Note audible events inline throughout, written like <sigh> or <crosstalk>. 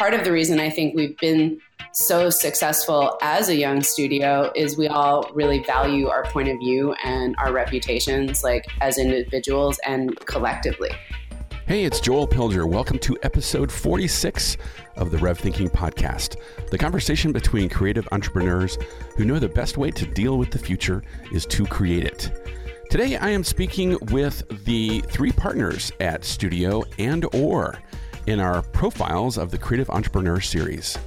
part of the reason I think we've been so successful as a young studio is we all really value our point of view and our reputations, like as individuals and collectively. Hey, it's Joel Pilger. Welcome to episode 46 of the Rev Thinking Podcast, the conversation between creative entrepreneurs who know the best way to deal with the future is to create it. Today, I am speaking with the three partners at Studio and Or in our Profiles of the Creative Entrepreneur series.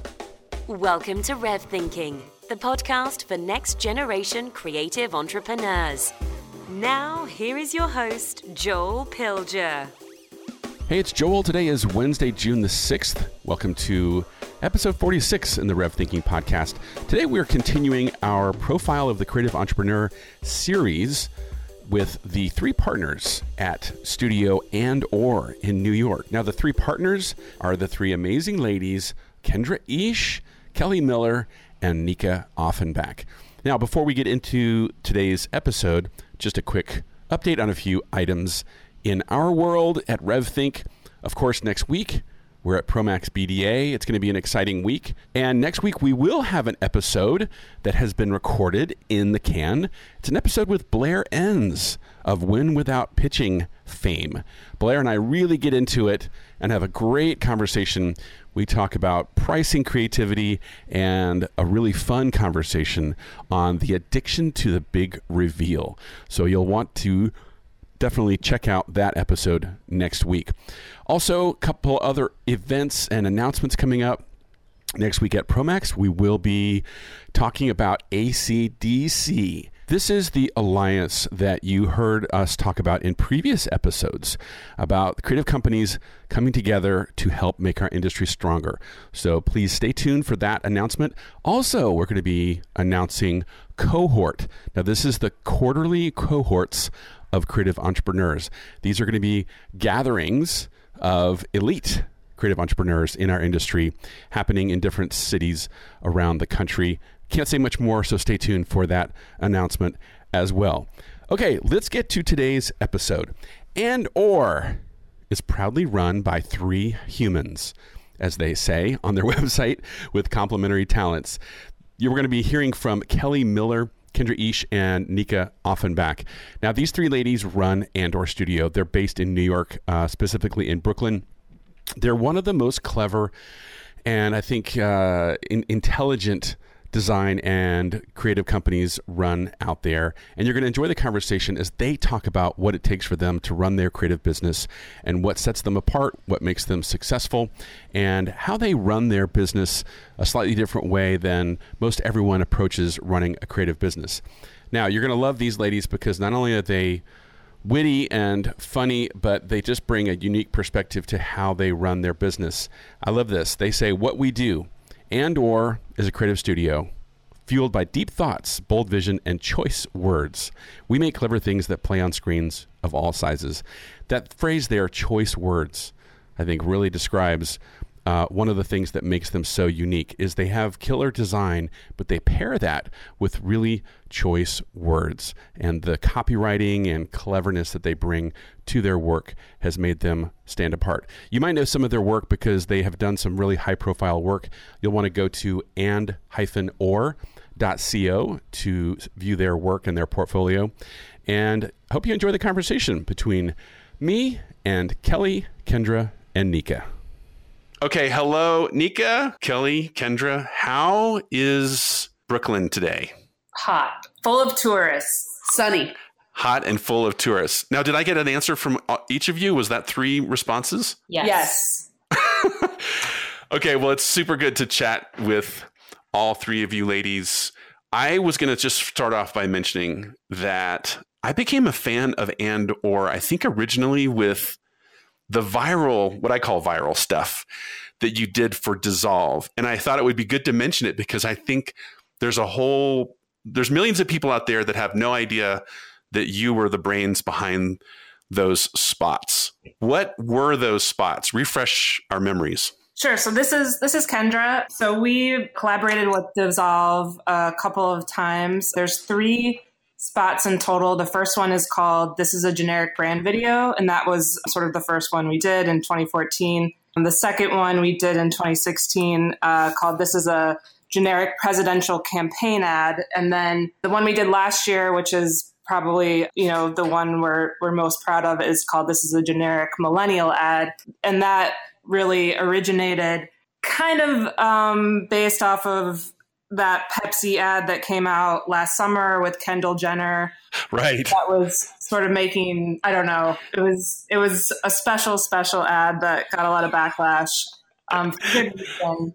Welcome to Rev Thinking, the podcast for next generation creative entrepreneurs. Now, here is your host, Joel Pilger. Hey, it's Joel. Today is Wednesday, June the 6th. Welcome to episode 46 in the Rev Thinking podcast. Today, we are continuing our Profile of the Creative Entrepreneur series with the three partners at Studio and Or in New York. Now, the three partners are the three amazing ladies, Kendra Eash, Kelly Miller, and Nika Offenbach. Now, before we get into today's episode, just a quick update on a few items in our world at RevThink. Of course, next week, we're at Promax BDA. It's going to be an exciting week. And next week, we will have an episode that has been recorded in the can. It's an episode with Blair Enns of Win Without Pitching fame. Blair and I really get into it and have a great conversation. We talk about pricing creativity and a really fun conversation on the addiction to the big reveal. So you'll want to definitely check out that episode next week. Also, a couple other events and announcements coming up. Next week at Promax, we will be talking about ACDC. This is the alliance that you heard us talk about in previous episodes about creative companies coming together to help make our industry stronger. So please stay tuned for that announcement. Also, we're going to be announcing Cohort. Now, this is the quarterly cohorts of creative entrepreneurs. These are going to be gatherings of elite creative entrepreneurs in our industry happening in different cities around the country. Can't say much more, so stay tuned for that announcement as well. Okay, let's get to today's episode. And or is proudly run by three humans, as they say on their <laughs> website, with complementary talents. You're going to be hearing from Kelly Miller Kendra Eash and Nika Offenbach. Now, these three ladies run Andor Studio. They're based in New York, uh, specifically in Brooklyn. They're one of the most clever and I think uh, in, intelligent design and creative companies run out there. And you're going to enjoy the conversation as they talk about what it takes for them to run their creative business and what sets them apart, what makes them successful, and how they run their business a slightly different way than most everyone approaches running a creative business. Now, you're going to love these ladies because not only are they witty and funny, but they just bring a unique perspective to how they run their business. I love this. They say, What we do and or is a creative studio fueled by deep thoughts, bold vision, and choice words. We make clever things that play on screens of all sizes. That phrase there, choice words, I think really describes uh, one of the things that makes them so unique is they have killer design, but they pair that with really choice words. And the copywriting and cleverness that they bring to their work has made them stand apart. You might know some of their work because they have done some really high profile work. You'll want to go to and-or.co to view their work and their portfolio. And hope you enjoy the conversation between me and Kelly, Kendra, and Nika. Okay, hello, Nika, Kelly, Kendra. How is Brooklyn today? Hot, full of tourists, sunny. Hot and full of tourists. Now, did I get an answer from uh, each of you? Was that three responses? Yes. yes. <laughs> okay, well, it's super good to chat with all three of you ladies. I was going to just start off by mentioning that I became a fan of and or I think originally with the viral, what I call viral stuff that you did for Dissolve. And I thought it would be good to mention it because I think there's a whole, there's millions of people out there that have no idea that you were the brains behind those spots. What were those spots? Refresh our memories. Sure. So this is this is Kendra. So we collaborated with Dissolve a couple of times. There's three spots in total. The first one is called This is a Generic Brand Video, and that was sort of the first one we did in 2014. And the second one we did in 2016 uh, called This is a Generic Presidential Campaign Ad. And then the one we did last year, which is probably you know the one we're, we're most proud of is called this is a generic millennial ad and that really originated kind of um, based off of that Pepsi ad that came out last summer with Kendall Jenner. Right. That was sort of making I don't know. It was it was a special special ad that got a lot of backlash um, for good reason.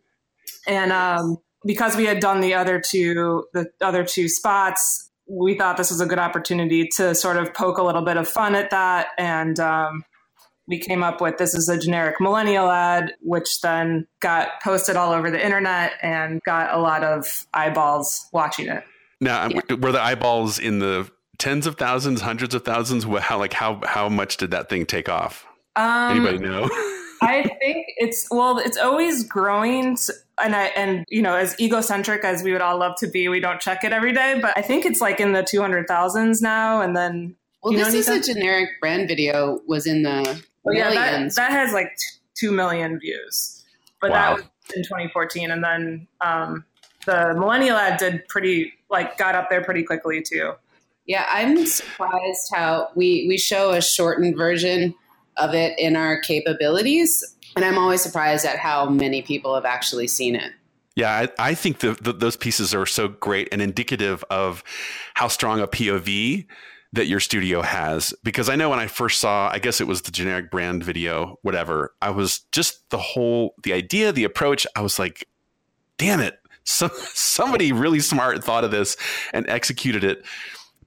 And um, because we had done the other two the other two spots, we thought this was a good opportunity to sort of poke a little bit of fun at that and um, we came up with this is a generic millennial ad, which then got posted all over the internet and got a lot of eyeballs watching it. Now, yeah. were the eyeballs in the tens of thousands, hundreds of thousands? How like how how much did that thing take off? Um, Anybody know? <laughs> I think it's well, it's always growing. And I and you know, as egocentric as we would all love to be, we don't check it every day. But I think it's like in the two hundred thousands now. And then well, this is a generic brand video was in the well, yeah, that, that has like t- two million views, but wow. that was in 2014, and then um, the millennial ad did pretty like got up there pretty quickly too. Yeah, I'm surprised how we we show a shortened version of it in our capabilities, and I'm always surprised at how many people have actually seen it. Yeah, I, I think the, the, those pieces are so great and indicative of how strong a POV that your studio has because I know when I first saw I guess it was the generic brand video whatever I was just the whole the idea the approach I was like damn it. Some <laughs> somebody really smart thought of this and executed it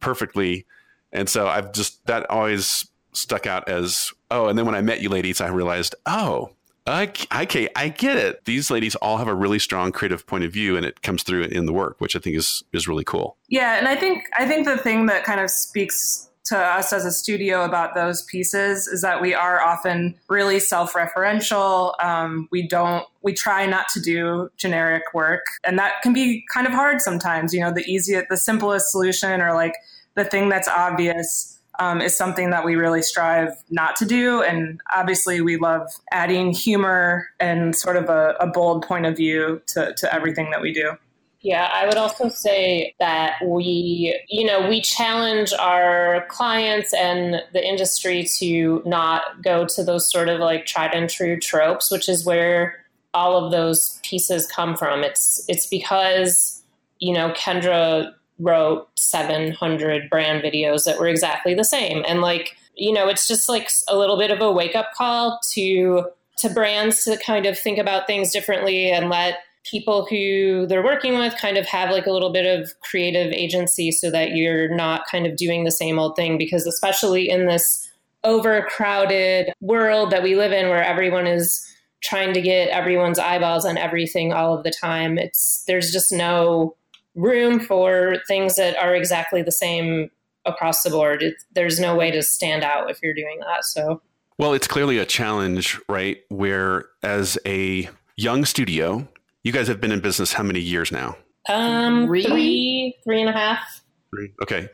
perfectly. And so I've just that always stuck out as oh and then when I met you ladies I realized oh okay, I get it. These ladies all have a really strong creative point of view, and it comes through in the work, which I think is is really cool. Yeah, and I think I think the thing that kind of speaks to us as a studio about those pieces is that we are often really self-referential. Um, we don't, we try not to do generic work, and that can be kind of hard sometimes. You know, the easiest, the simplest solution, or like the thing that's obvious um, is something that we really strive not to do. And obviously, we love adding humor and sort of a, a bold point of view to, to everything that we do. Yeah, I would also say that we, you know, we challenge our clients and the industry to not go to those sort of like tried and true tropes, which is where all of those pieces come from. It's it's because, you know, Kendra wrote 700 brand videos that were exactly the same. And like you know it's just like a little bit of a wake up call to to brands to kind of think about things differently and let people who they're working with kind of have like a little bit of creative agency so that you're not kind of doing the same old thing. Because especially in this overcrowded world that we live in where everyone is trying to get everyone's eyeballs on everything all of the time it's there's just no room for things that are exactly the same across the board. It, there's no way to stand out if you're doing that. So, well, it's clearly a challenge, right? Where as a young studio, you guys have been in business how many years now? Um, three, three, three and a half. Three. Okay,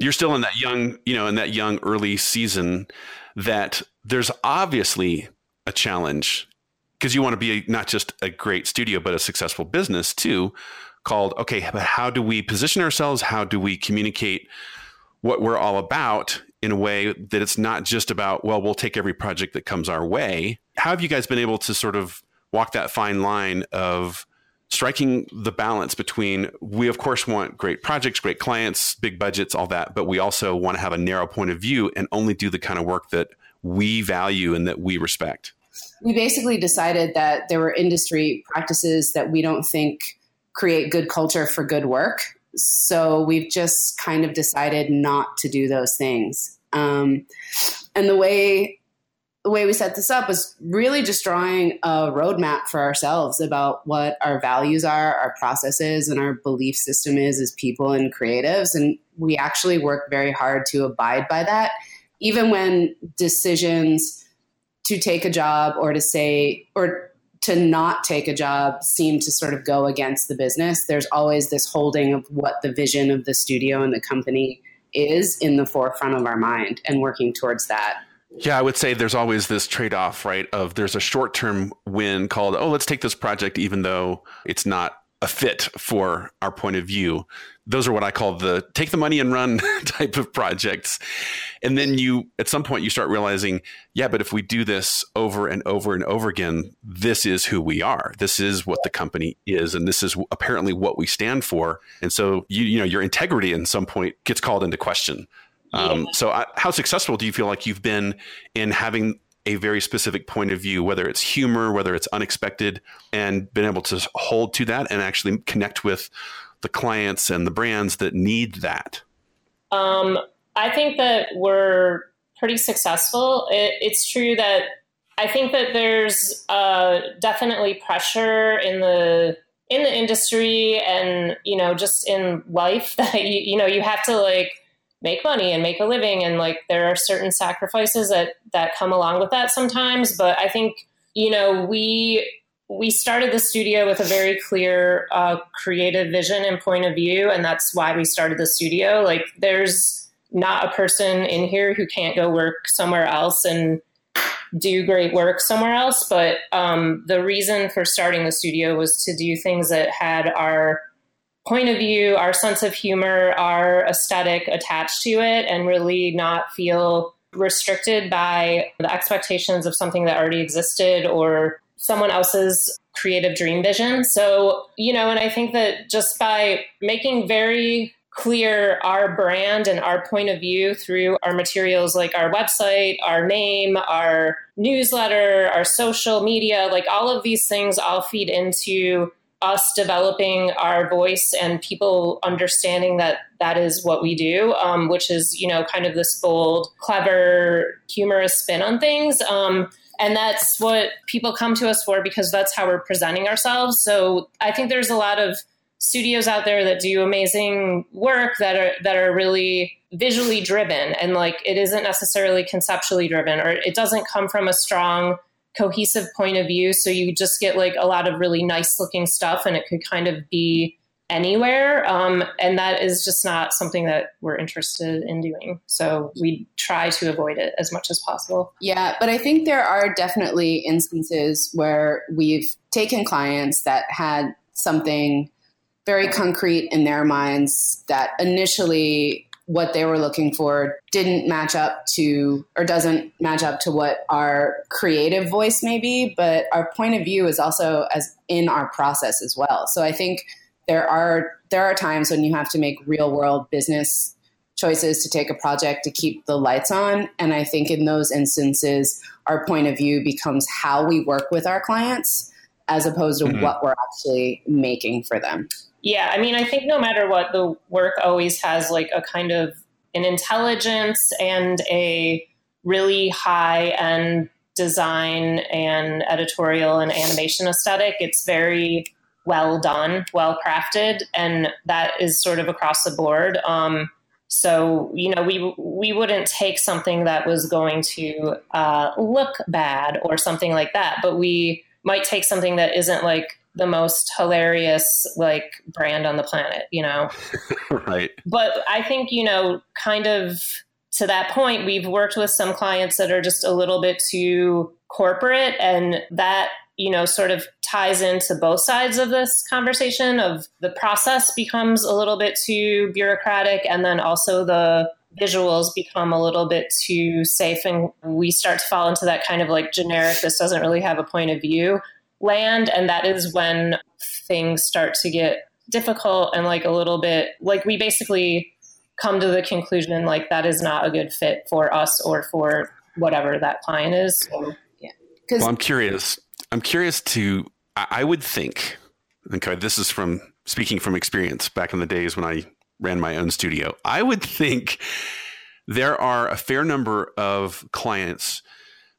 you're still in that young, you know, in that young early season. That there's obviously a challenge because you want to be a, not just a great studio, but a successful business too called okay but how do we position ourselves? How do we communicate what we're all about in a way that it's not just about well we'll take every project that comes our way? How have you guys been able to sort of walk that fine line of striking the balance between we of course want great projects great clients big budgets all that but we also want to have a narrow point of view and only do the kind of work that we value and that we respect? We basically decided that there were industry practices that we don't think create good culture for good work. So we've just kind of decided not to do those things. Um, and the way the way we set this up was really just drawing a roadmap for ourselves about what our values are, our processes, and our belief system is as people and creatives. And we actually work very hard to abide by that, even when decisions to take a job or to say or to not take a job seem to sort of go against the business. There's always this holding of what the vision of the studio and the company is in the forefront of our mind and working towards that. Yeah, I would say there's always this trade off, right? Of there's a short term win called, oh, let's take this project, even though it's not a fit for our point of view. Those are what I call the take the money and run <laughs> type of projects. And then you, at some point, you start realizing, yeah, but if we do this over and over and over again, this is who we are. This is what the company is. And this is apparently what we stand for. And so, you, you know, your integrity in some point gets called into question. Um, so, I, how successful do you feel like you've been in having a very specific point of view, whether it's humor, whether it's unexpected, and been able to hold to that and actually connect with the clients and the brands that need that? Um, I think that we're pretty successful. It, it's true that I think that there's uh, definitely pressure in the in the industry and you know just in life <laughs> that you, you know you have to like make money and make a living and like there are certain sacrifices that that come along with that sometimes. But i think you know we we started the studio with a very clear uh, creative vision and point of view and that's why we started the studio. Like there's not a person in here who can't go work somewhere else and do great work somewhere else. But um, the reason for starting the studio was to do things that had our point of view, our sense of humor, our aesthetic attached to it, and really not feel restricted by the expectations of something that already existed or someone else's creative dream vision. So, you know, and I think that just by making very clear our brand and our point of view through our materials like our website, our name, our newsletter, our social media, like all of these things all feed into us developing our voice and people understanding that that is what we do, um, which is, you know, kind of this bold, clever, humorous spin on things. Um, and that's what people come to us for because that's how we're presenting ourselves. So I think there's a lot of studios out there that do amazing work that are that are really visually driven and like it isn't necessarily conceptually driven or it doesn't come from a strong cohesive point of view. So you just get like a lot of really nice looking stuff and it could kind of be anywhere. Um, and that is just not something that we're interested in doing. So we try to avoid it as much as possible. Yeah, but I think there are definitely instances where we've taken clients that had something very concrete in their minds that initially what they were looking for didn't match up to or doesn't match up to what our creative voice may be but our point of view is also as in our process as well. So i think there are there are times when you have to make real world business choices to take a project to keep the lights on. And i think in those instances our point of view becomes how we work with our clients as opposed to mm-hmm. what we're actually making for them yeah, I mean, I think no matter what, the work always has like a kind of an intelligence and a really high end design and editorial and animation aesthetic. It's very well done, well crafted, and that is sort of across the board. Um, so you know, we we wouldn't take something that was going to uh, look bad or something like that, but we might take something that isn't like the most hilarious like brand on the planet, you know? <laughs> right. But I think, you know, kind of to that point, we've worked with some clients that are just a little bit too corporate and that, you know, sort of ties into both sides of this conversation of the process becomes a little bit too bureaucratic and then also the visuals become a little bit too safe and we start to fall into that kind of like generic this doesn't really have a point of view land. And that is when things start to get difficult and like a little bit like we basically come to the conclusion like that is not a good fit for us or for whatever that client is. So, yeah. Well, I'm curious. I'm curious to, I would think, okay, this is from speaking from experience back in the days when I ran my own studio. I would think there are a fair number of clients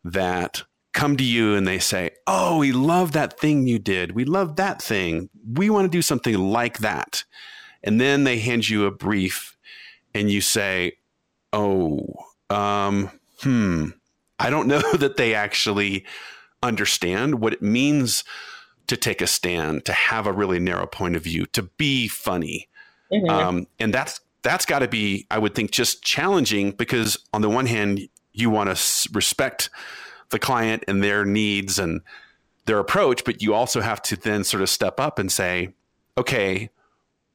that come to you and they say, Oh, we love that thing you did. We love that thing. We want to do something like that. And then they hand you a brief and you say, Oh, um, hmm, I don't know <laughs> that they actually understand what it means to take a stand, to have a really narrow point of view, to be funny. Mm-hmm. Um, and that's that's got to be, I would think, just challenging because on the one hand, you want to respect the client and their needs and their approach, but you also have to then sort of step up and say, okay,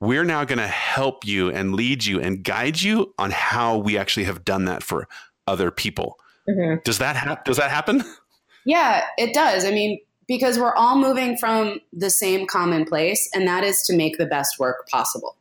we're now going to help you and lead you and guide you on how we actually have done that for other people. Mm-hmm. Does that ha- does that happen? <laughs> Yeah, it does. I mean, because we're all moving from the same common place, and that is to make the best work possible.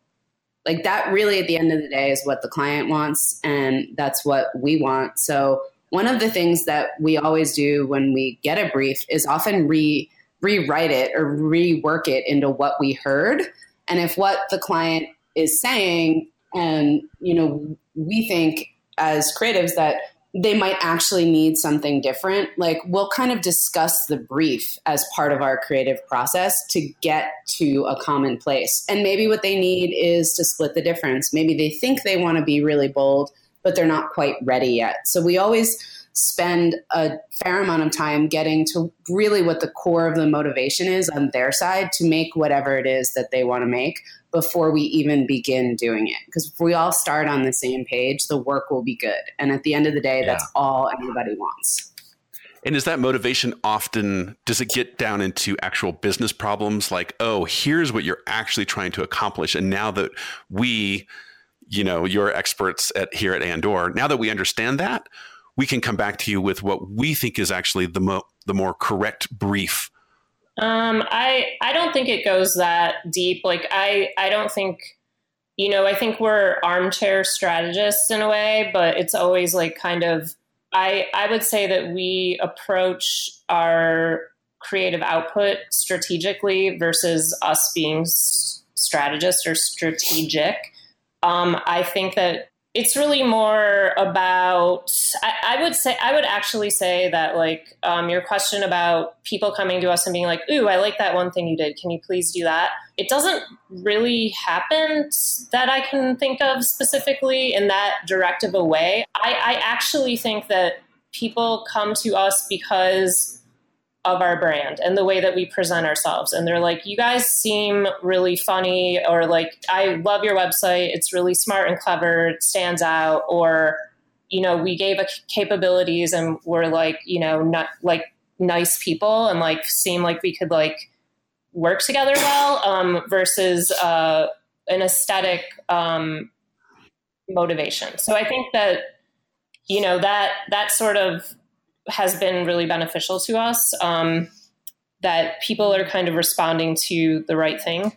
Like that, really, at the end of the day, is what the client wants, and that's what we want. So, one of the things that we always do when we get a brief is often re rewrite it or rework it into what we heard, and if what the client is saying, and you know, we think as creatives that they might actually need something different. Like we'll kind of discuss the brief as part of our creative process to get to a common place. And maybe what they need is to split the difference. Maybe they think they want to be really bold, but they're not quite ready yet. So we always spend a fair amount of time getting to really what the core of the motivation is on their side to make whatever it is that they want to make before we even begin doing it. Because if we all start on the same page, the work will be good. And at the end of the day, yeah. that's all anybody wants. And is that motivation often, does it get down into actual business problems like, oh, here's what you're actually trying to accomplish. And now that we, you know, you're experts at here at Andor, now that we understand that, we can come back to you with what we think is actually the mo- the more correct brief. Um, I I don't think it goes that deep. Like I I don't think you know I think we're armchair strategists in a way, but it's always like kind of I I would say that we approach our creative output strategically versus us being strategists or strategic. Um, I think that it's really more about I, I, would say i would actually say that like um, your question about people coming to us and being like ooh i like that one thing you did. Can you please do that? It doesn't really happen that i can think of specifically in that direct of a way. I, I actually think that people come to us because of our brand and the way that we present ourselves. And they're like, you guys seem really funny, or like, I love your website. It's really smart and clever. It stands out. Or, you know, we gave a capabilities and we're like, you know, not like nice people and like seem like we could like work together well um, versus uh, an aesthetic um, motivation. So I think that, you know, that, that sort of has been really beneficial to us. Um, that people are kind of responding to the right thing.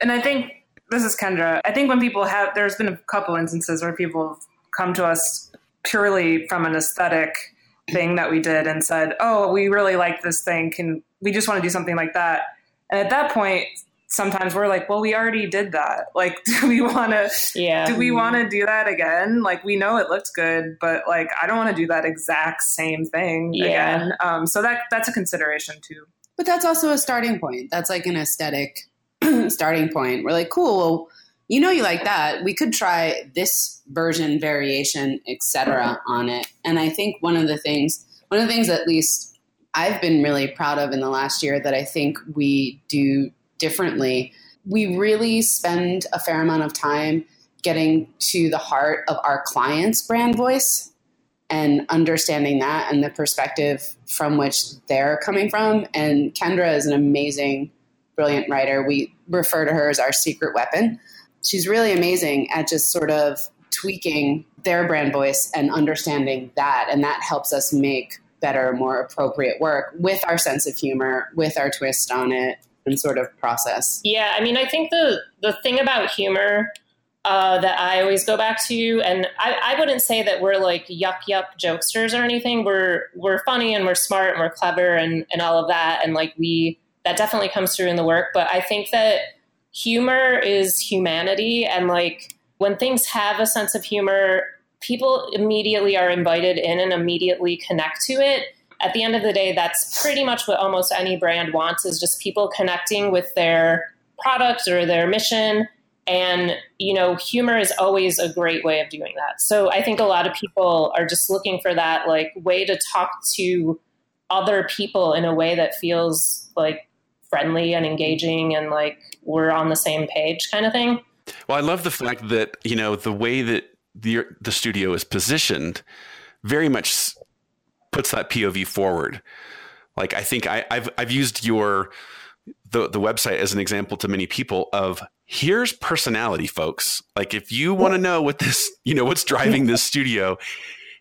And I think this is Kendra. I think when people have, there's been a couple instances where people have come to us purely from an aesthetic thing that we did and said, "Oh, we really like this thing. Can we just want to do something like that?" And at that point, sometimes we're like, well, we already did that. <laughs> Like, do we want to, yeah. do we want to do that again? Like, we know it looks good, but like, I don't want to do that exact same thing yeah. again. Um, so that, that's a consideration too. But that's also a starting point. That's like an aesthetic <clears throat> starting point. We're like, cool. Well, you know, you like that. We could try this version, variation, etc. on it. And I think one of the things, one of the things at least I've been really proud of in the last year that I think we do differently. We really spend a fair amount of time getting to the heart of our client's brand voice and understanding that and the perspective from which they're coming from. And Kendra is an amazing, brilliant writer. We refer to her as our secret weapon. She's really amazing at just sort of tweaking their brand voice and understanding that. And that helps us make better, more appropriate work with our sense of humor, with our twist on it, sort of process. Yeah, I mean, I think the the thing about humor uh, that I always go back to, and I, I wouldn't say that we're like yuck yuck jokesters or anything. We're we're funny and we're smart and we're clever and and all of that, and like we that definitely comes through in the work. But I think that humor is humanity, and like when things have a sense of humor, people immediately are invited in and immediately connect to it at the end of the day, that's pretty much what almost any brand wants is just people connecting with their product or their mission. And, you know, humor is always a great way of doing that. So I think a lot of people are just looking for that like way to talk to other people in a way that feels like friendly and engaging and like we're on the same page kind of thing. Well, I love the fact that, you know, the way that the the studio is positioned very much puts that POV forward. Like I think I, have I've used your the the website as an example to many people of here's personality, folks. Like if you want to know what this, you know, what's driving this studio,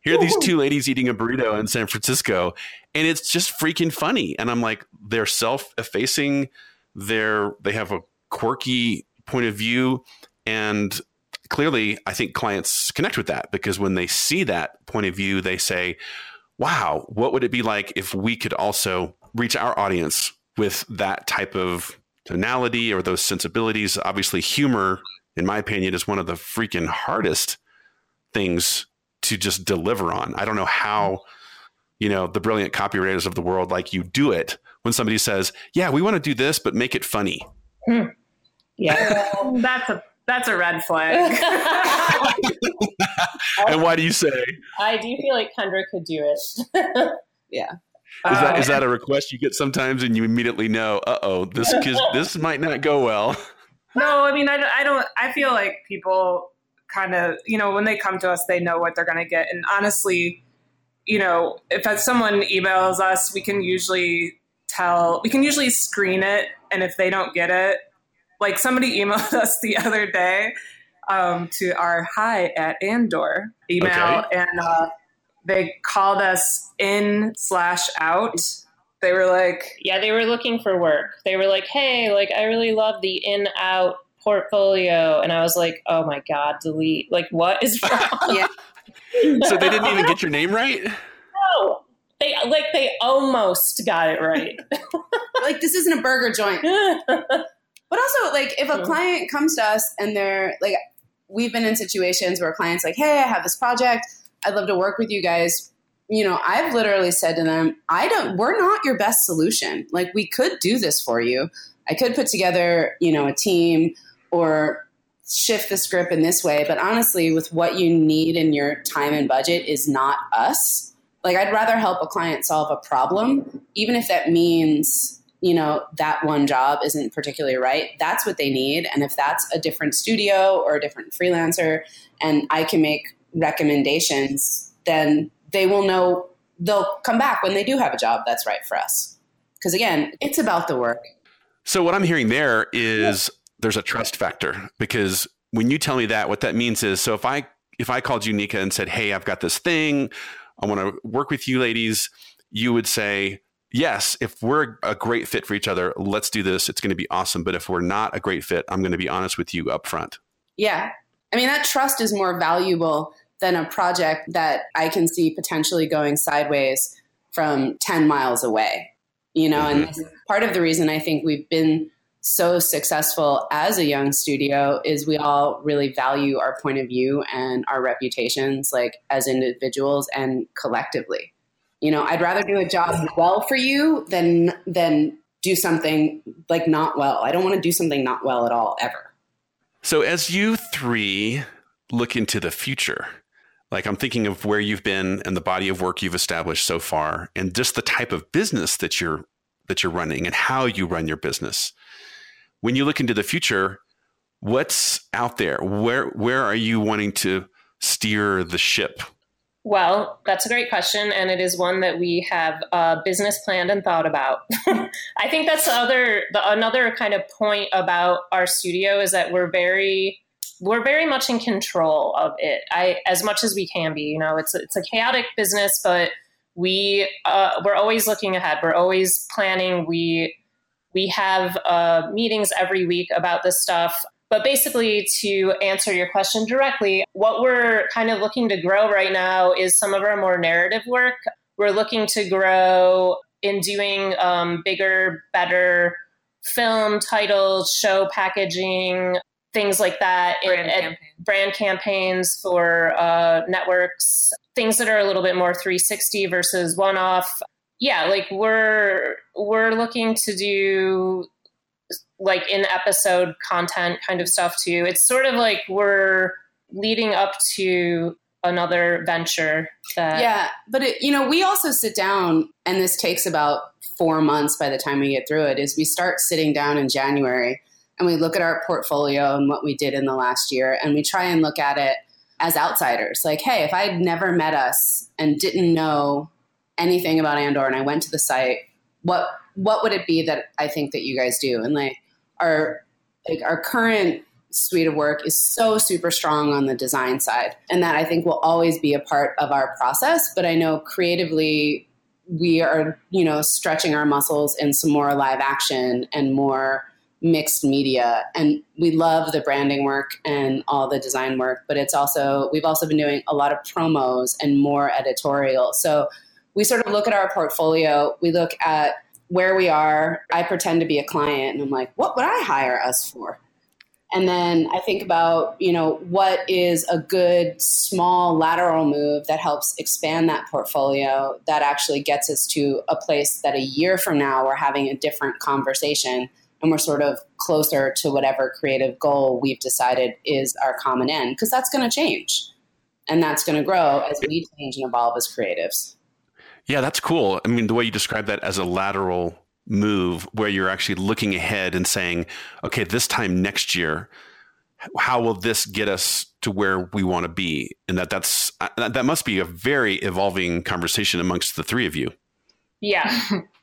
here are these two ladies eating a burrito in San Francisco, and it's just freaking funny. And I'm like, they're self-effacing, they're they have a quirky point of view, and clearly, I think clients connect with that because when they see that point of view, they say, "Wow, what would it be like if we could also reach our audience with that type of tonality or those sensibilities?" Obviously, humor, in my opinion, is one of the freaking hardest things to just deliver on. I don't know how, you know, the brilliant copywriters of the world like you do it when somebody says, "Yeah, we want to do this, but make it funny." Hmm. Yeah, <laughs> that's a that's a red flag. <laughs> <laughs> <laughs> and why do you say? I do feel like Kendra could do it. <laughs> yeah. Is that is that a request you get sometimes, and you immediately know, uh oh, this <laughs> this might not go well? No, I mean, I, I don't. I feel like people kind of, you know, when they come to us, they know what they're going to get. And honestly, you know, if someone emails us, we can usually tell, we can usually screen it. And if they don't get it, like somebody emailed us the other day um, to our hi at Andor email, okay. and uh, they called us in slash out. They were like, yeah, they were looking for work. They were like, hey, like I really love the in out portfolio and i was like oh my god delete like what is <laughs> wrong yeah. <laughs> so they didn't even get your name right no they like they almost got it right <laughs> like this isn't a burger joint but also like if a client comes to us and they're like we've been in situations where clients like hey i have this project i'd love to work with you guys you know i've literally said to them i don't we're not your best solution like we could do this for you i could put together you know a team or shift the script in this way. But honestly, with what you need in your time and budget is not us. Like, I'd rather help a client solve a problem, even if that means, you know, that one job isn't particularly right. That's what they need. And if that's a different studio or a different freelancer, and I can make recommendations, then they will know they'll come back when they do have a job that's right for us. Because again, it's about the work. So, what I'm hearing there is there's a trust factor because when you tell me that, what that means is so if I if I called you Nika and said, "Hey, I've got this thing, I want to work with you, ladies," you would say, "Yes, if we're a great fit for each other, let's do this. It's going to be awesome. But if we're not a great fit, I'm going to be honest with you up front." Yeah, I mean that trust is more valuable than a project that I can see potentially going sideways from 10 miles away. You know, mm-hmm. and part of the reason I think we've been so successful as a young studio is we all really value our point of view and our reputations like as individuals and collectively you know i'd rather do a job well for you than than do something like not well i don't want to do something not well at all ever so as you three look into the future like i'm thinking of where you've been and the body of work you've established so far and just the type of business that you're that you're running and how you run your business when you look into the future, what's out there? Where where are you wanting to steer the ship? Well, that's a great question, and it is one that we have uh, business planned and thought about. <laughs> I think that's the other the, another kind of point about our studio is that we're very we're very much in control of it. I as much as we can be. You know, it's it's a chaotic business, but we uh, we're always looking ahead. We're always planning. We we have uh, meetings every week about this stuff. But basically, to answer your question directly, what we're kind of looking to grow right now is some of our more narrative work. We're looking to grow in doing um, bigger, better film titles, show packaging, things like that. Brand, campaign. brand campaigns for uh, networks, things that are a little bit more 360 versus one off yeah, like we're we're looking to do like in episode content kind of stuff too. It's sort of like we're leading up to another venture that yeah but it, you know we also sit down and this takes about four months by the time we get through it is we start sitting down in january and we look at our portfolio and what we did in the last year and we try and look at it as outsiders like hey if i had never met us and didn't know anything about andor and i went to the site what what would it be that i think that you guys do and like our like our current suite of work is so super strong on the design side and that i think will always be a part of our process but i know creatively we are you know stretching our muscles in some more live action and more mixed media and we love the branding work and all the design work but it's also we've also been doing a lot of promos and more editorial. So we sort of look at our portfolio we look at where we are. I pretend to be a client and i'm like what would i hire us for? And then I think about, you know, what is a good small lateral move that helps expand that portfolio that actually gets us to a place that a year from now we're having a different conversation and we're sort of closer to whatever creative goal we've decided is our common end. Because that's going to change. And that's going to grow as we change and evolve as creatives. Yeah, that's cool. I mean, the way you describe that as a lateral move where you're actually looking ahead and saying, okay, this time next year, how will this get us to where we want to be? And that that's uh, that must be a very evolving conversation amongst the three of you. Yeah,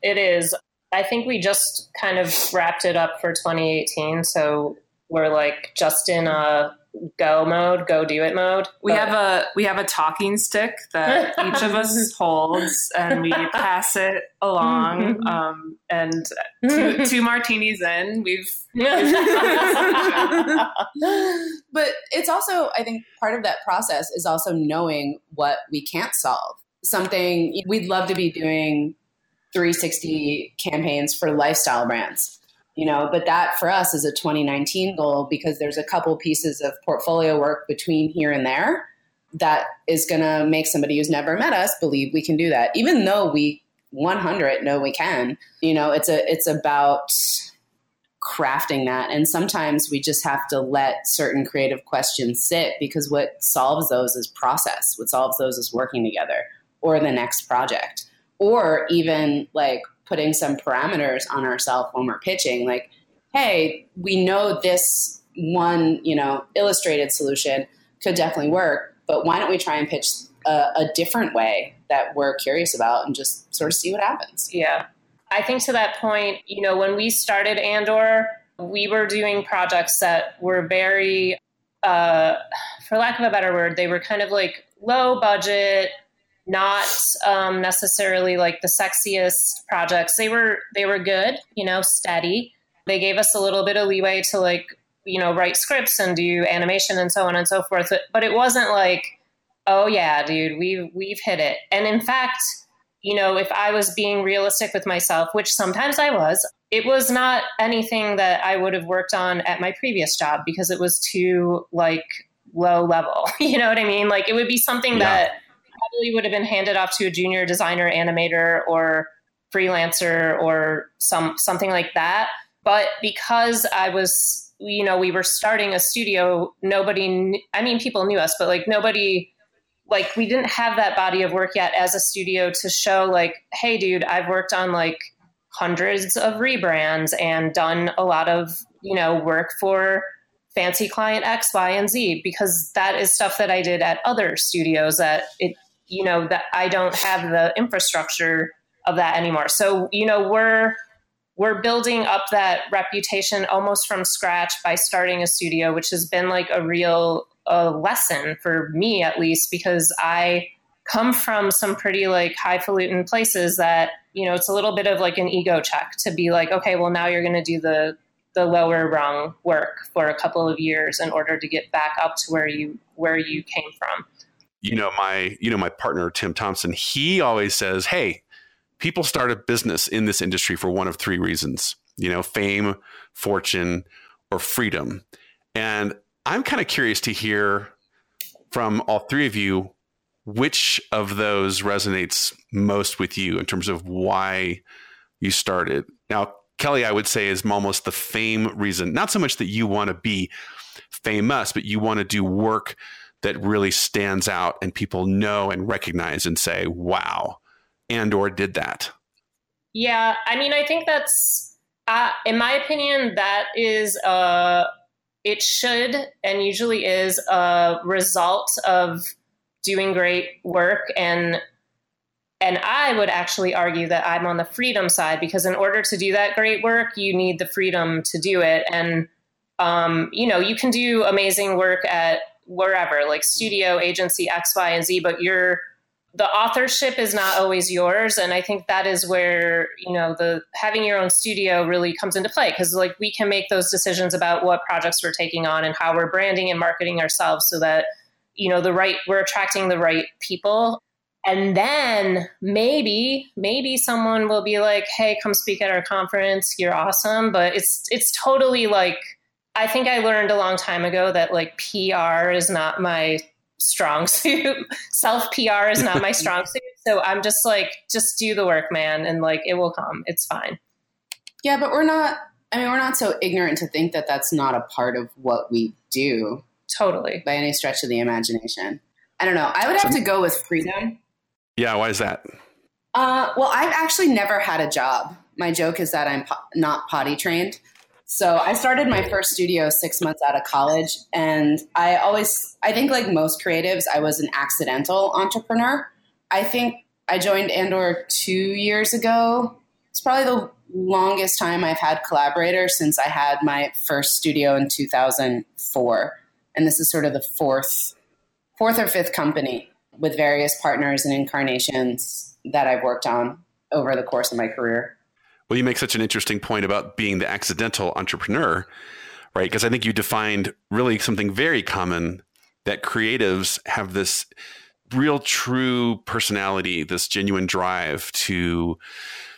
it is. I think we just kind of wrapped it up for 2018. So we're like just in a go mode, go do it mode. We but. have a we have a talking stick that <laughs> each of us holds, and we pass it along. Um, and two, <laughs> two martinis in, we've. <laughs> but it's also, I think, part of that process is also knowing what we can't solve. Something we'd love to be doing 360 campaigns for lifestyle brands you know but that for us is a 2019 goal because there's a couple pieces of portfolio work between here and there that is going to make somebody who's never met us believe we can do that. Even though we 100 know we can you know it's a it's about crafting that. And sometimes we just have to let certain creative questions sit because what solves those is process. What solves those is working together or the next project. Or even like putting some parameters on ourselves when we're pitching like hey we know this one you know illustrated solution could definitely work but why don't we try and pitch a, a different way that we're curious about and just sort of see what happens? Yeah. I think to that point you know when we started andor we were doing projects that were very uh, for lack of a better word they were kind of like low budget not um, necessarily like the sexiest projects. They were they were good, you know, steady. They gave us a little bit of leeway to like you know write scripts and do animation and so on and so forth. But it wasn't like, oh yeah, dude, we we've hit it. And in fact, you know, if I was being realistic with myself, which sometimes I was, it was not anything that I would have worked on at my previous job because it was too like low level. <laughs> you know what I mean? Like it would be something yeah. that probably would have been handed off to a junior designer, animator, or freelancer, or some something like that. But because I was, you know, we were starting a studio, nobody. I mean, people knew us, but like nobody. Like we didn't have that body of work yet as a studio to show like, hey, dude, I've worked on like hundreds of rebrands and done a lot of you know work for fancy client X, Y, and Z because that is stuff that I did at other studios that it you know that I don't have the infrastructure of that anymore. So you know we're we're building up that reputation almost from scratch by starting a studio, which has been like a real uh, lesson for me at least because I come from some pretty like highfalutin places that you know it's a little bit of like an ego check to be like okay well now you're going to do the the lower rung work for a couple of years in order to get back up to where you where you came from you know my you know my partner Tim Thompson he always says hey people start a business in this industry for one of three reasons you know fame fortune or freedom. And I'm kind of curious to hear from all three of you which of those resonates most with you in terms of why you started? Now Kelly I would say is almost the fame reason. Not so much that you want to be famous but you want to do work that really stands out and people know and recognize and say, wow, Andor did that? Yeah, I mean, I think that's, uh, in my opinion, that is, uh, it should and usually is a result of doing great work and and I would actually argue that I'm on the freedom side because in order to do that great work, you need the freedom to do it. And, um, you know, you can do amazing work at wherever, like studio, agency, X, Y, and Z, but you're, the authorship is not always yours. And i think that is where you know the having your own studio really comes into play because like we can make those decisions about what projects we're taking on and how we're branding and marketing ourselves so that you know the right we're attracting the right people. And then maybe maybe someone will be like hey come speak at our conference. You're awesome. But it's it's totally like i think i learned a long time ago that like pr is not my strong <laughs> suit. Self pr is not my <laughs> strong suit. So i'm just like just do the work man and like it will come. It's fine. Yeah but we're not i mean we're not so ignorant to think that that's not a part of what we do. Totally. By any stretch of the imagination. I don't know. I would have to go with freedom. Yeah, why is that? Uh, well, I've actually never had a job. My joke is that I'm po- not potty trained. So I started my first studio six months out of college, and I always, I think like most creatives, I was an accidental entrepreneur. I think I joined Andor two years ago. It's probably the longest time I've had collaborators since I had my first studio in 2004, and this is sort of the fourth, fourth or fifth company with various partners and incarnations that I've worked on over the course of my career. Well, you make such an interesting point about being the accidental entrepreneur, right? Because I think you defined really something very common that creatives have this real true personality, this genuine drive to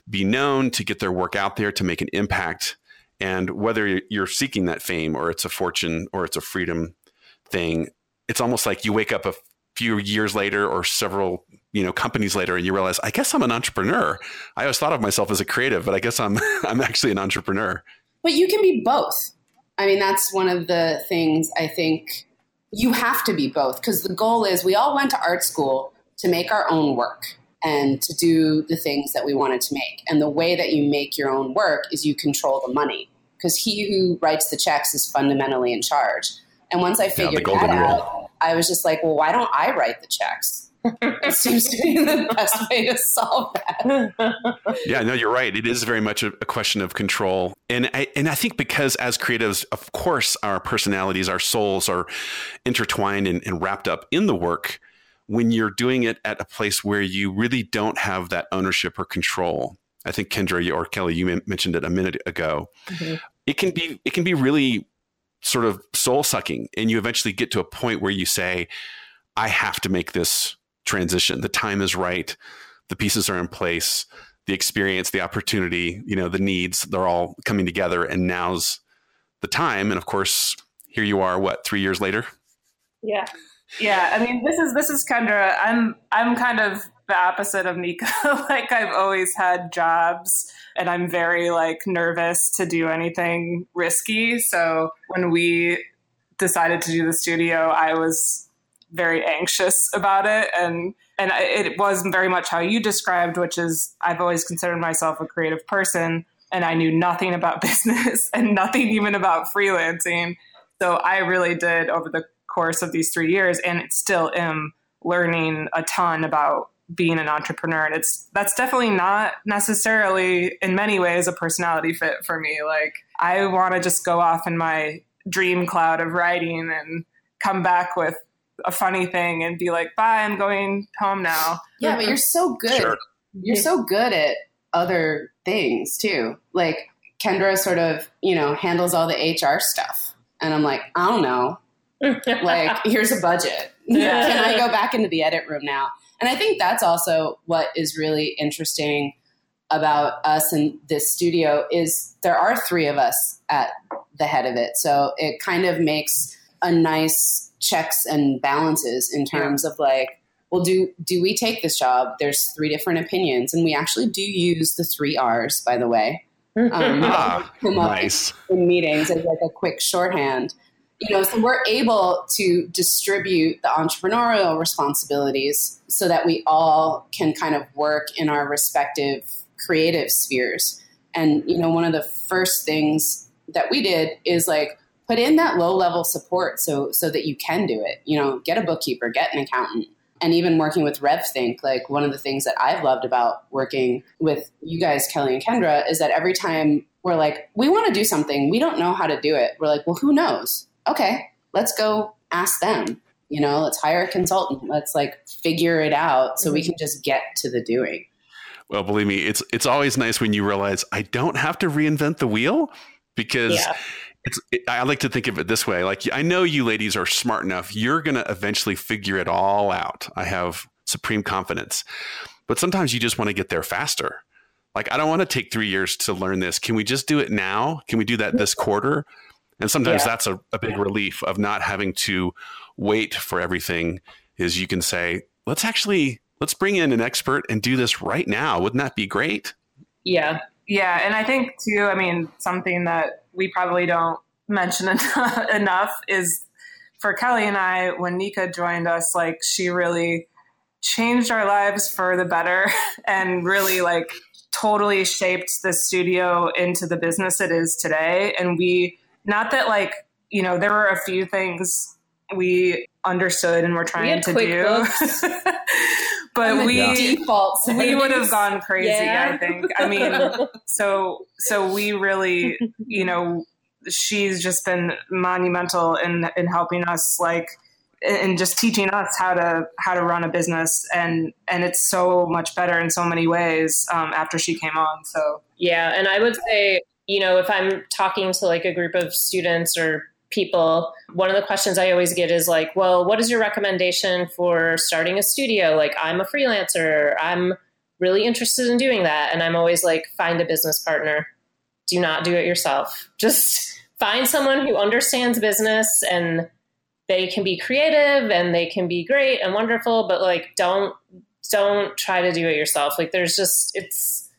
be known, to get their work out there, to make an impact. And whether you're seeking that fame or it's a fortune or it's a freedom thing, it's almost like you wake up a few years later or several you know companies later and you realize i guess i'm an entrepreneur. I always thought of myself as a creative but i guess i'm <laughs> i'm actually an entrepreneur. But you can be both. I mean that's one of the things i think you have to be both because the goal is we all went to art school to make our own work and to do the things that we wanted to make. And the way that you make your own work is you control the money because he who writes the checks is fundamentally in charge. And once i figured yeah, that out I was just like, well, why don't I write the checks? <laughs> it seems to be the best way to solve that. yeah, no, you're right. It is very much a, question of control, and I and I think because as creatives, of course, our personalities, our souls are intertwined and, and wrapped up in the work. When you're doing it at a place where you really don't have that ownership or control, I think Kendra or Kelly, you mentioned it a minute ago. Mm-hmm. It can be it can be really sort of soul sucking. And you eventually get to a point where you say, I have to make this transition. The time is right. The pieces are in place. The experience, the opportunity, you know, the needs, they're all coming together. And now's the time. And of course, here you are, what, three years later? Yeah. Yeah. I mean, this is, this is Kendra. I'm, I'm kind of the opposite of Nika. <laughs> like I've always had jobs and I'm very like nervous to do anything risky. So when we decided to do the studio, I was very anxious about it and and it was very much how you described which is I've always considered myself a creative person and I knew nothing about <laughs> business and nothing even about freelancing. So I really did over the course of these 3 years and still am learning a ton about being an entrepreneur and it's that's definitely not necessarily in many ways a personality fit for me. Like i want to just go off in my dream cloud of writing and come back with a funny thing and be like bye i'm going home now. Yeah but you're so good. Sure. you're so good at other things too. Like kendra sort of you know handles all the hr stuff and i'm like i don't know. <laughs> Like here's a budget. Yeah. can i go back into the edit room now and I think that's also what is really interesting about us and this studio is there are three of us at the head of it. So it kind of makes a nice checks and balances in terms yeah. of like, well, do do we take this job? There's three different opinions, and we actually do use the three R's, by the way. <laughs> Um, ah, nice. in meetings as like a quick shorthand. You know, so we're able to distribute the entrepreneurial responsibilities so that we all can kind of work in our respective creative spheres. And, you know, one of the first things that we did is like put in that low level support so so that you can do it. You know, get a bookkeeper, get an accountant. And even working with RevThink, like one of the things that I've loved about working with you guys, Kelly and Kendra, is that every time we're like, we want to do something, we don't know how to do it. We're like, well, who knows? Okay, let's go ask them. You know, let's hire a consultant. Let's like figure it out so we mm-hmm. can just get to the doing. Well, believe me, it's it's always nice when you realize I don't have to reinvent the wheel because yeah. it's it, I like to think of it this way. Like I know you ladies are smart enough. You're going to eventually figure it all out. I have supreme confidence. But sometimes you just want to get there faster. Like I don't want to take 3 years to learn this. Can we just do it now? Can we do that this quarter? And sometimes yeah. that's a, a big relief of not having to wait for everything is you can say, let's actually let's bring in an expert and do this right now. Wouldn't that be great? Yeah. Yeah. And I think, too, I mean, something that we probably don't mention <laughs> enough is for Kelly and I, when Nika joined us, like, she really changed our lives for the better <laughs> and really, like, totally shaped the studio into the business it is today. And we, not that, like, you know, there were a few things we understood and were trying to do. <laughs> but we default we would have gone crazy yeah. i think i mean <laughs> so so we really you know she's just been monumental in in helping us like and just teaching us how to how to run a business and and it's so much better in so many ways um, after she came on so yeah and i would say you know if i'm talking to like a group of students or people, one of the questions I always get is like, well, what is your recommendation for starting a studio? Like, I'm a freelancer, I'm really interested in doing that. And I'm always like, find a business partner. Do not do it yourself. <laughs> Just find someone who understands business and they can be creative and they can be great and wonderful, but like, don't, don't try to do it yourself. Like, there's just, it's,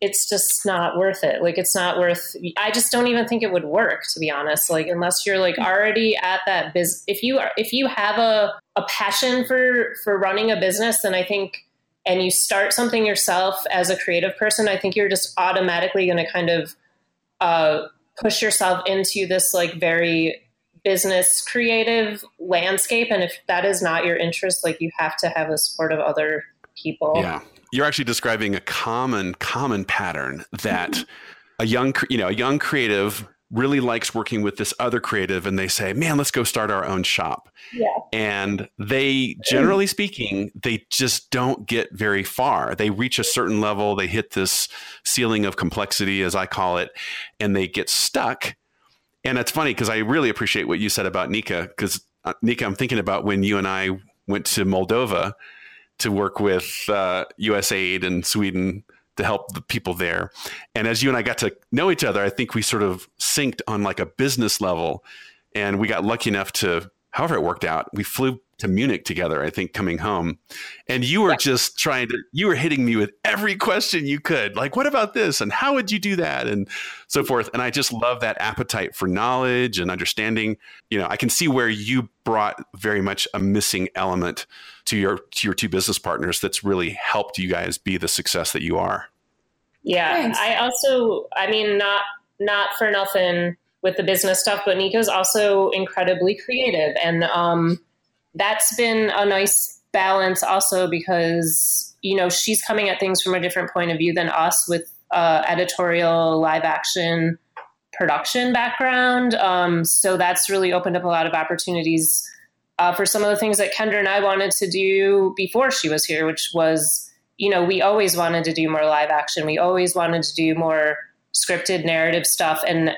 it's just not worth it. Like it's not worth I just don't even think it would work to be honest. Like unless you're like already at that biz if you are if you have a a passion for for running a business then I think and you start something yourself as a creative person, I think you're just automatically going to kind of uh, push yourself into this like very business creative landscape and if that is not your interest like you have to have the support of other people. Yeah you're actually describing a common common pattern that a young you know a young creative really likes working with this other creative and they say man let's go start our own shop. Yeah. and they generally speaking they just don't get very far. They reach a certain level they hit this ceiling of complexity as i call it and they get stuck. And it's funny because i really appreciate what you said about nika because uh, nika i'm thinking about when you and i went to moldova to work with uh, USAID and Sweden to help the people there. And as you and I got to know each other, I think we sort of synced on like a business level. And we got lucky enough to, however it worked out, we flew to Munich together, I think, coming home. And you were yeah. just trying to, you were hitting me with every question you could. Like, what about this? And how would you do that? And so forth. And I just love that appetite for knowledge and understanding. You know, I can see where you brought very much a missing element to your to your two business partners that's really helped you guys be the success that you are. Yeah. Thanks. I also I mean not not for nothing with the business stuff, but Nika's also incredibly creative and um that's been a nice balance also because you know she's coming at things from a different point of view than us with uh, editorial live action production background um, so that's really opened up a lot of opportunities uh, for some of the things that kendra and i wanted to do before she was here which was you know we always wanted to do more live action we always wanted to do more scripted narrative stuff and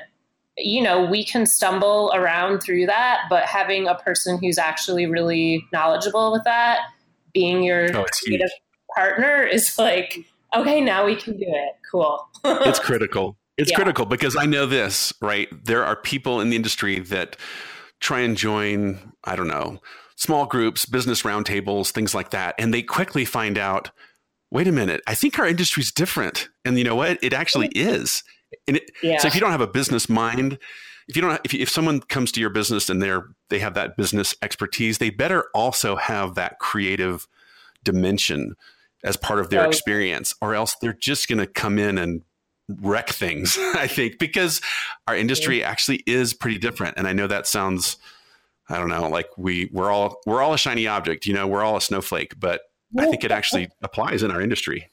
you know, we can stumble around through that, but having a person who's actually really knowledgeable with that, being your oh, creative partner is like, okay, now we can do it. Cool. <laughs> it's critical. It's yeah. critical because I know this, right? There are people in the industry that try and join, I don't know, small groups, business roundtables, things like that. And they quickly find out, wait a minute, I think our industry is different. And you know what? It actually mm-hmm. is. And it, yeah. so if you don't have a business mind, if you don't if, you, if someone comes to your business and they're they have that business expertise, they better also have that creative dimension as part of their experience, or else they're just going to come in and wreck things. <laughs> I think because our industry actually is pretty different, and I know that sounds I don't know like we we're all we're all a shiny object, you know, we're all a snowflake, but I think it actually <laughs> applies in our industry.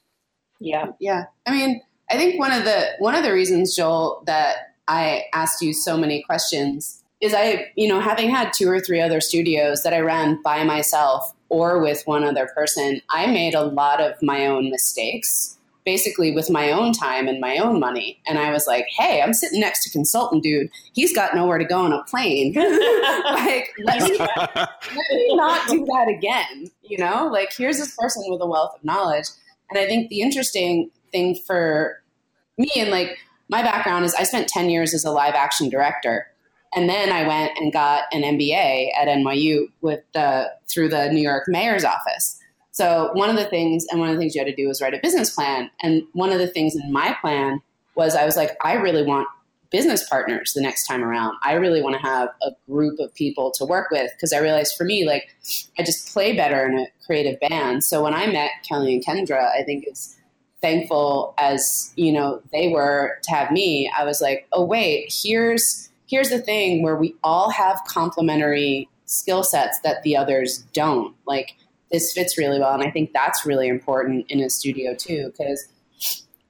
Yeah, yeah. I mean, I think one of the one of the reasons, Joel, that I asked you so many questions is I, you know, having had two or three other studios that I ran by myself or with one other person, I made a lot of my own mistakes basically with my own time and my own money. And I was like, hey, I'm sitting next to consultant dude. He's got nowhere to go on a plane. <laughs> like, let me, let me not do that again. You know, like here's this person with a wealth of knowledge. And I think the interesting thing for me and like my background is I spent 10 years as a live action director. And then I went and got an MBA at NYU with the through the New York Mayor's office. So one of the things, and one of the things you had to do was write a business plan. And one of the things in my plan was I was like, I really want business partners the next time around. I really want to have a group of people to work with because I realized for me, like, I just play better in a creative band. So when I met Kelly and Kendra, I think it's thankful as you know they were to have me i was like oh wait here's here's the thing where we all have complementary skill sets that the others don't like this fits really well and i think that's really important in a studio too because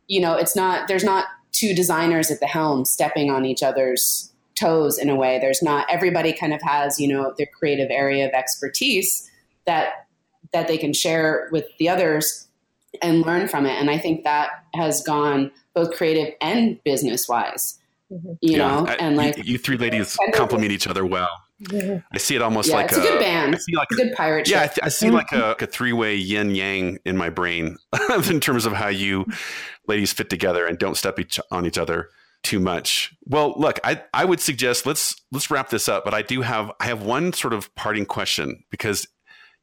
you know it's not there's not two designers at the helm stepping on each other's toes in a way there's not everybody kind of has you know their creative area of expertise that that they can share with the others and learn from it. And I think that has gone both creative and business wise. Mm-hmm. You yeah, know, I, and like you, you three ladies complement each other well. Mm-hmm. I see it almost yeah, like it's a, a good band. I see like a good pirate. Ship. Yeah, I, I, see like a, a three way yin yang in my brain <laughs> in terms of how you ladies fit together and don't step each on each other too much. Well, look, I, I would suggest let's let's wrap this up. But I do have I have one sort of parting question because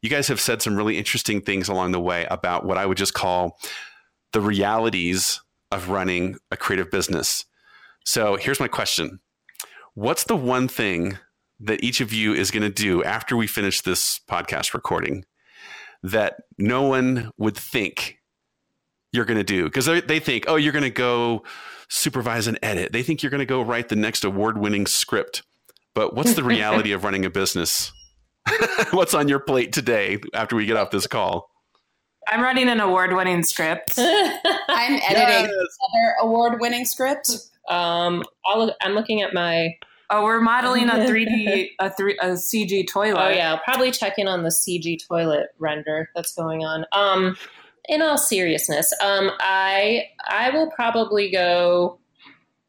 you guys have said some really interesting things along the way about what I would just call the realities of running a creative business. So here's my question What's the one thing that each of you is going to do after we finish this podcast recording that no one would think you're going to do? Because they think, oh, you're going to go supervise and edit. They think you're going to go write the next award winning script. But what's the reality of running a business? <laughs> What's on your plate today after we get off this call? I'm writing an award-winning script. <laughs> I'm editing yes. another award-winning script. Um, i am looking at my. Oh, we're modeling a 3D <laughs> a three a CG toilet. Oh yeah, I'll probably check in on the CG toilet render that's going on. Um, in all seriousness, um, I I will probably go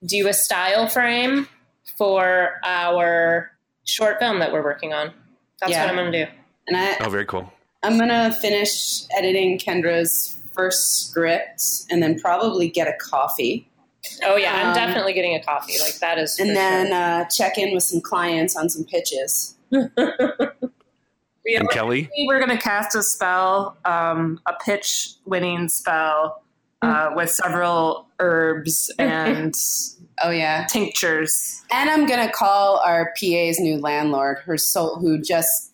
do a style frame for our short film that we're working on. That's yeah. what I'm going to do. And I, oh, very cool. I'm going to finish editing Kendra's first script and then probably get a coffee. Oh yeah, I'm um, definitely getting a coffee. Like that is. And then sure. uh, check in with some clients on some pitches. <laughs> and Kelly, we're going to cast a spell, um, a pitch-winning spell uh, with several herbs <laughs> and Oh yeah, tinctures. And I'm gonna call our PA's new landlord, her soul, who just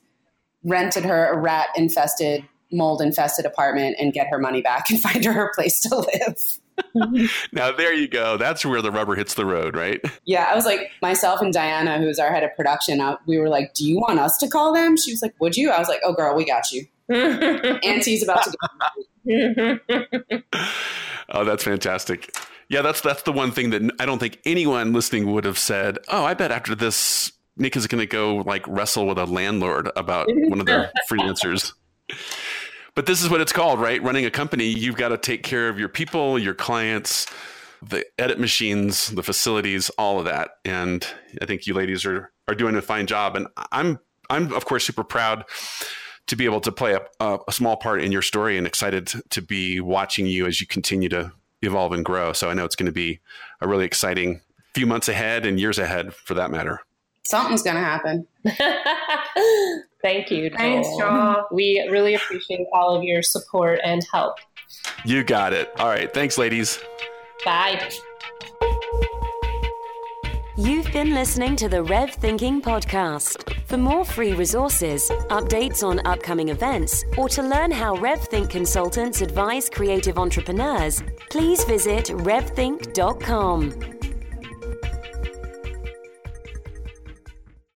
rented her a rat infested, mold infested apartment, and get her money back <laughs> and find her a place to live. <laughs> now there you go. That's where the rubber hits the road, right? Yeah, I was like myself and Diana, who's our head of production. Uh, we were like, "Do you want us to call them?" She was like, "Would you?" I was like, "Oh, girl, we got you." <laughs> Auntie's about to. <laughs> oh, that's fantastic. Yeah, that's that's the one thing that I don't think anyone listening would have said. Oh, I bet after this, Nick is going to go like wrestle with a landlord about one of their freelancers. But this is what it's called, right? Running a company, you've got to take care of your people, your clients, the edit machines, the facilities, all of that. And I think you ladies are are doing a fine job. And I'm I'm of course super proud to be able to play a, a small part in your story and excited to be watching you as you continue to evolve and grow. So I know it's going to be a really exciting few months ahead and years ahead for that matter. Something's going to happen. <laughs> Thank you, Joel. Thanks, Joel. We really appreciate all of your support and help. You got it. All right. Thanks, ladies. Bye. You've been listening to the Rev Thinking Podcast. For more free resources, updates on upcoming events, or to learn how RevThink consultants advise creative entrepreneurs, please visit revthink.com.